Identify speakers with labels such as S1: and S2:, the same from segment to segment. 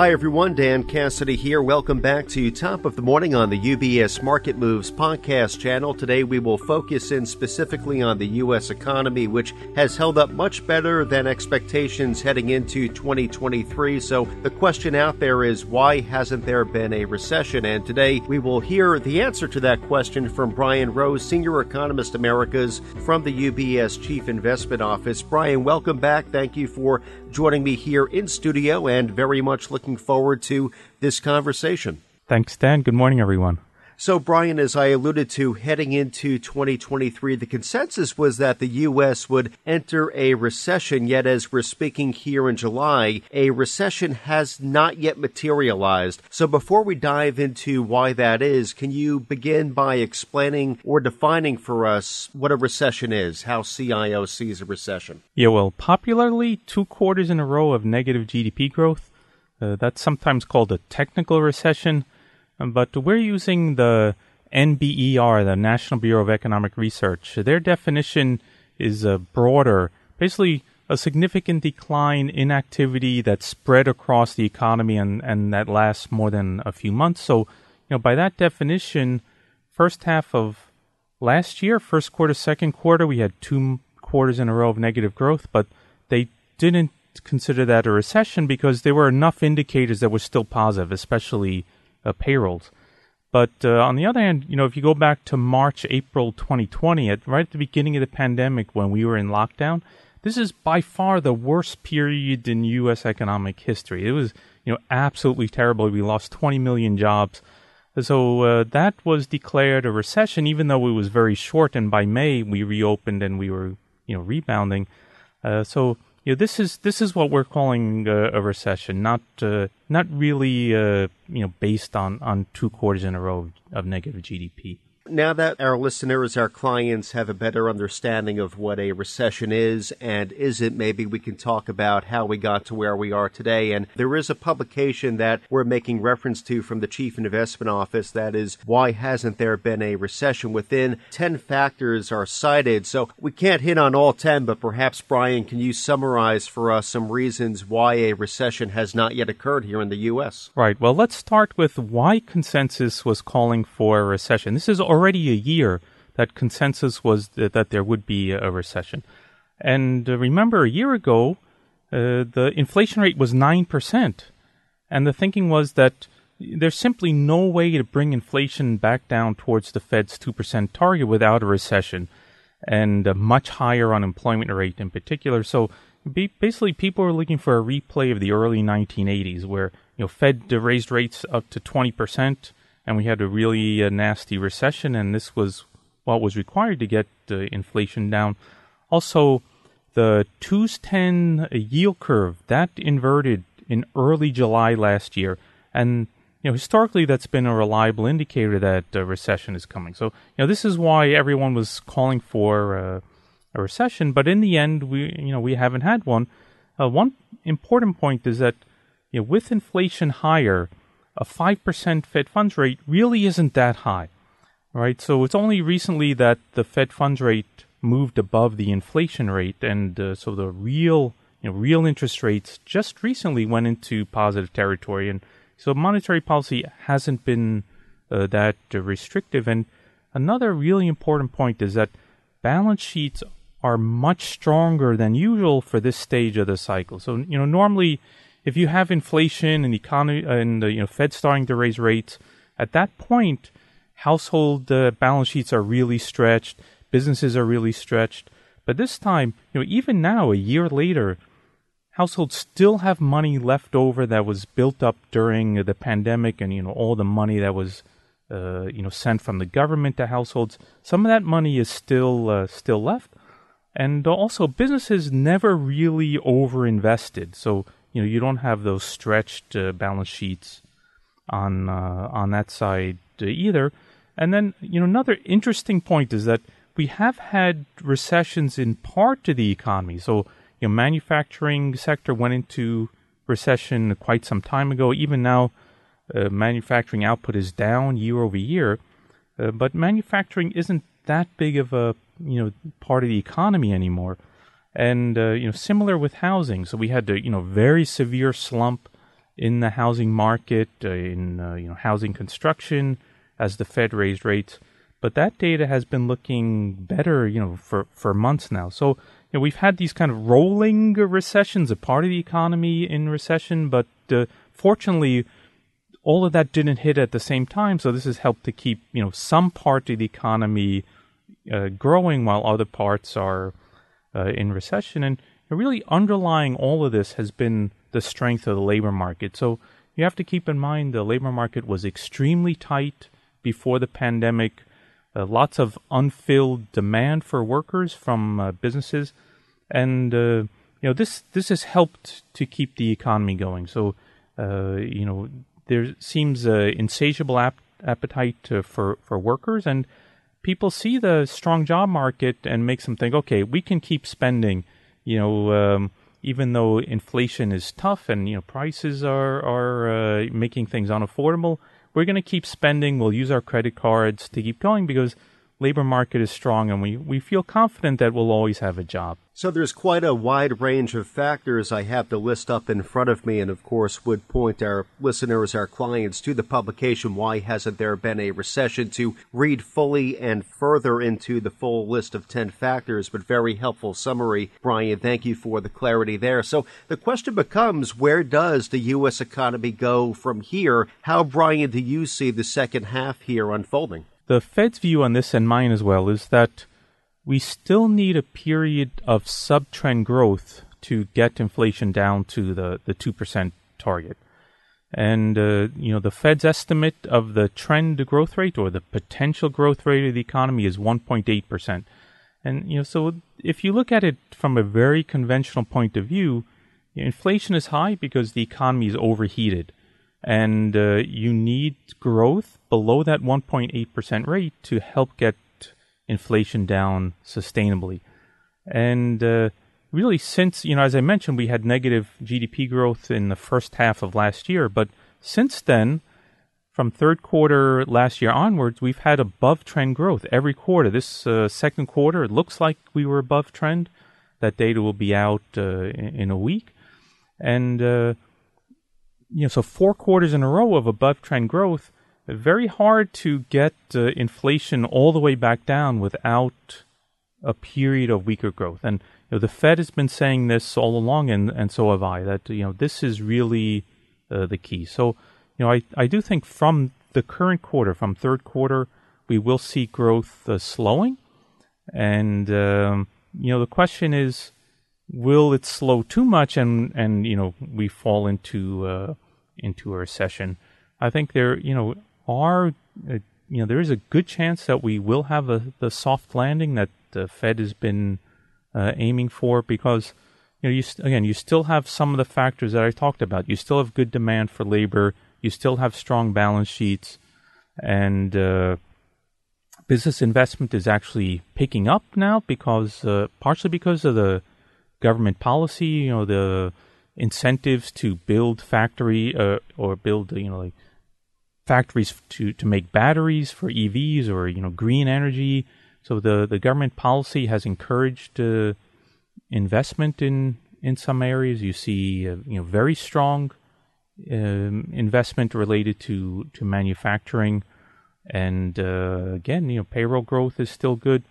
S1: Hi, everyone. Dan Cassidy here. Welcome back to Top of the Morning on the UBS Market Moves podcast channel. Today, we will focus in specifically on the U.S. economy, which has held up much better than expectations heading into 2023. So, the question out there is why hasn't there been a recession? And today, we will hear the answer to that question from Brian Rose, Senior Economist Americas from the UBS Chief Investment Office. Brian, welcome back. Thank you for joining me here in studio and very much looking forward to this conversation.
S2: Thanks, Dan. Good morning, everyone.
S1: So, Brian, as I alluded to, heading into 2023, the consensus was that the U.S. would enter a recession. Yet, as we're speaking here in July, a recession has not yet materialized. So, before we dive into why that is, can you begin by explaining or defining for us what a recession is, how CIO sees a recession?
S2: Yeah, well, popularly, two quarters in a row of negative GDP growth. Uh, that's sometimes called a technical recession but we're using the NBER, the National Bureau of Economic Research. Their definition is uh, broader, basically a significant decline in activity that spread across the economy and, and that lasts more than a few months. So, you know, by that definition, first half of last year, first quarter, second quarter, we had two quarters in a row of negative growth, but they didn't consider that a recession because there were enough indicators that were still positive, especially uh, payrolls. But uh, on the other hand, you know, if you go back to March, April 2020, at right at the beginning of the pandemic when we were in lockdown, this is by far the worst period in U.S. economic history. It was, you know, absolutely terrible. We lost 20 million jobs. So uh, that was declared a recession, even though it was very short. And by May, we reopened and we were, you know, rebounding. Uh, so you know, this is this is what we're calling a recession, not uh, not really uh, you know based on on two quarters in a row of negative GDP.
S1: Now that our listeners, our clients have a better understanding of what a recession is and isn't, maybe we can talk about how we got to where we are today. And there is a publication that we're making reference to from the Chief Investment Office that is Why Hasn't There Been a Recession? Within 10 factors are cited. So we can't hit on all 10, but perhaps, Brian, can you summarize for us some reasons why a recession has not yet occurred here in the U.S.?
S2: Right. Well, let's start with why consensus was calling for a recession. This is already a year that consensus was that, that there would be a recession. And uh, remember, a year ago, uh, the inflation rate was 9%. And the thinking was that there's simply no way to bring inflation back down towards the Fed's 2% target without a recession and a much higher unemployment rate in particular. So basically, people were looking for a replay of the early 1980s where you know Fed raised rates up to 20% and we had a really uh, nasty recession, and this was what was required to get uh, inflation down. Also, the 210 yield curve that inverted in early July last year, and you know historically that's been a reliable indicator that a recession is coming. So you know this is why everyone was calling for uh, a recession, but in the end, we you know we haven't had one. Uh, one important point is that you know, with inflation higher, a 5% Fed funds rate really isn't that high, right? So it's only recently that the Fed funds rate moved above the inflation rate, and uh, so the real, you know, real interest rates just recently went into positive territory, and so monetary policy hasn't been uh, that restrictive. And another really important point is that balance sheets are much stronger than usual for this stage of the cycle. So you know, normally if you have inflation and the economy and the you know Fed starting to raise rates, at that point, household uh, balance sheets are really stretched, businesses are really stretched. But this time, you know, even now, a year later, households still have money left over that was built up during the pandemic, and you know all the money that was uh, you know sent from the government to households. Some of that money is still uh, still left, and also businesses never really overinvested. So you know you don't have those stretched uh, balance sheets on uh, on that side uh, either. And then you know another interesting point is that we have had recessions in part to the economy. So you know manufacturing sector went into recession quite some time ago. Even now, uh, manufacturing output is down year over year, uh, but manufacturing isn't that big of a you know part of the economy anymore and uh, you know similar with housing so we had a you know very severe slump in the housing market, uh, in uh, you know housing construction, as the Fed raised rates. But that data has been looking better, you know, for, for months now. So you know, we've had these kind of rolling recessions, a part of the economy in recession, but uh, fortunately, all of that didn't hit at the same time. So this has helped to keep you know some part of the economy uh, growing while other parts are uh, in recession. And really underlying all of this has been the strength of the labor market. So you have to keep in mind the labor market was extremely tight before the pandemic. Uh, lots of unfilled demand for workers from uh, businesses, and uh, you know this this has helped to keep the economy going. So uh, you know there seems an insatiable ap- appetite to, for for workers, and people see the strong job market and makes them think, okay, we can keep spending. You know, um, even though inflation is tough and you know prices are are uh, making things unaffordable, we're going to keep spending. We'll use our credit cards to keep going because labor market is strong and we, we feel confident that we'll always have a job.
S1: So there's quite a wide range of factors I have to list up in front of me, and of course would point our listeners, our clients, to the publication Why Hasn't There Been a Recession to read fully and further into the full list of 10 factors, but very helpful summary. Brian, thank you for the clarity there. So the question becomes where does the U.S. economy go from here? How, Brian, do you see the second half here unfolding?
S2: The Fed's view on this and mine as well is that we still need a period of sub-trend growth to get inflation down to the, the 2% target. And, uh, you know, the Fed's estimate of the trend growth rate or the potential growth rate of the economy is 1.8%. And, you know, so if you look at it from a very conventional point of view, inflation is high because the economy is overheated. And uh, you need growth below that 1.8% rate to help get inflation down sustainably. And uh, really, since, you know, as I mentioned, we had negative GDP growth in the first half of last year, but since then, from third quarter last year onwards, we've had above trend growth every quarter. This uh, second quarter, it looks like we were above trend. That data will be out uh, in, in, a week. And, uh, you know, so four quarters in a row of above trend growth very hard to get uh, inflation all the way back down without a period of weaker growth. And you know, the Fed has been saying this all along, and, and so have I, that you know this is really uh, the key. So you know, I, I do think from the current quarter, from third quarter, we will see growth uh, slowing, and um, you know the question is, will it slow too much, and and you know we fall into uh, into a recession? I think there, you know, are, uh, you know, there is a good chance that we will have a, the soft landing that the Fed has been uh, aiming for because, you know, you st- again, you still have some of the factors that I talked about. You still have good demand for labor. You still have strong balance sheets, and uh, business investment is actually picking up now because uh, partially because of the government policy. You know, the incentives to build factory uh, or build, you know, like factories to, to make batteries for EVs or you know green energy. So the, the government policy has encouraged uh, investment in in some areas. You see uh, you know very strong um, investment related to to manufacturing, and uh, again you know payroll growth is still good.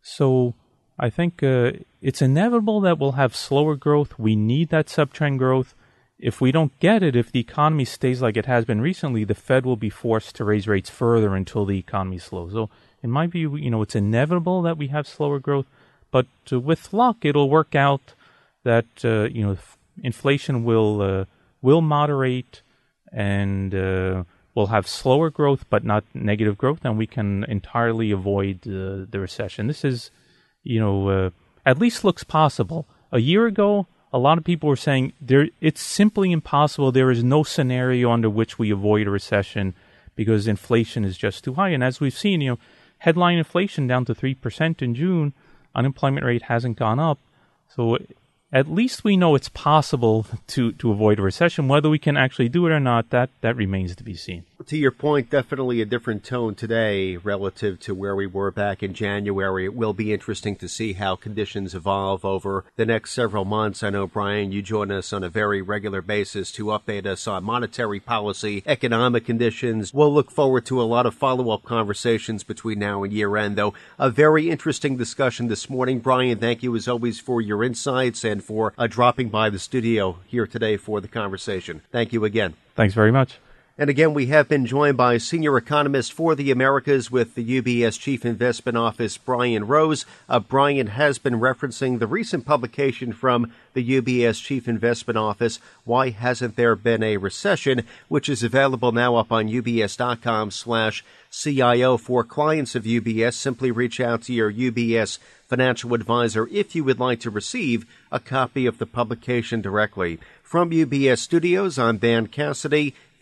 S2: So I think uh, it's inevitable that we'll have slower growth. We need that subtrend growth if we don't get it, if the economy stays like it has been recently, the Fed will be forced to raise rates further until the economy slows. So, in my view, you know, it's inevitable that we have slower growth, but uh, with luck, it'll work out that uh, you know inflation will uh, will moderate and uh, we'll have slower growth, but not negative growth, and we can entirely avoid uh, the recession. This is, you know, uh, at least looks possible. A year ago, a lot of people were saying there it's simply impossible. There is no scenario under which we avoid a recession because inflation is just too high. And as we've seen, you know, headline inflation down to three percent in June, unemployment rate hasn't gone up. So at least we know it's possible to, to avoid a recession. Whether we can actually do it or not, that, that remains to be seen.
S1: To your point, definitely a different tone today relative to where we were back in January. It will be interesting to see how conditions evolve over the next several months. I know, Brian, you join us on a very regular basis to update us on monetary policy, economic conditions. We'll look forward to a lot of follow up conversations between now and year end, though. A very interesting discussion this morning. Brian, thank you as always for your insights and for uh, dropping by the studio here today for the conversation. Thank you again.
S2: Thanks very much.
S1: And again, we have been joined by senior economist for the Americas with the UBS Chief Investment Office, Brian Rose. Uh, Brian has been referencing the recent publication from the UBS Chief Investment Office, Why Hasn't There Been a Recession, which is available now up on ubs.com slash CIO for clients of UBS. Simply reach out to your UBS financial advisor if you would like to receive a copy of the publication directly. From UBS Studios, I'm Dan Cassidy.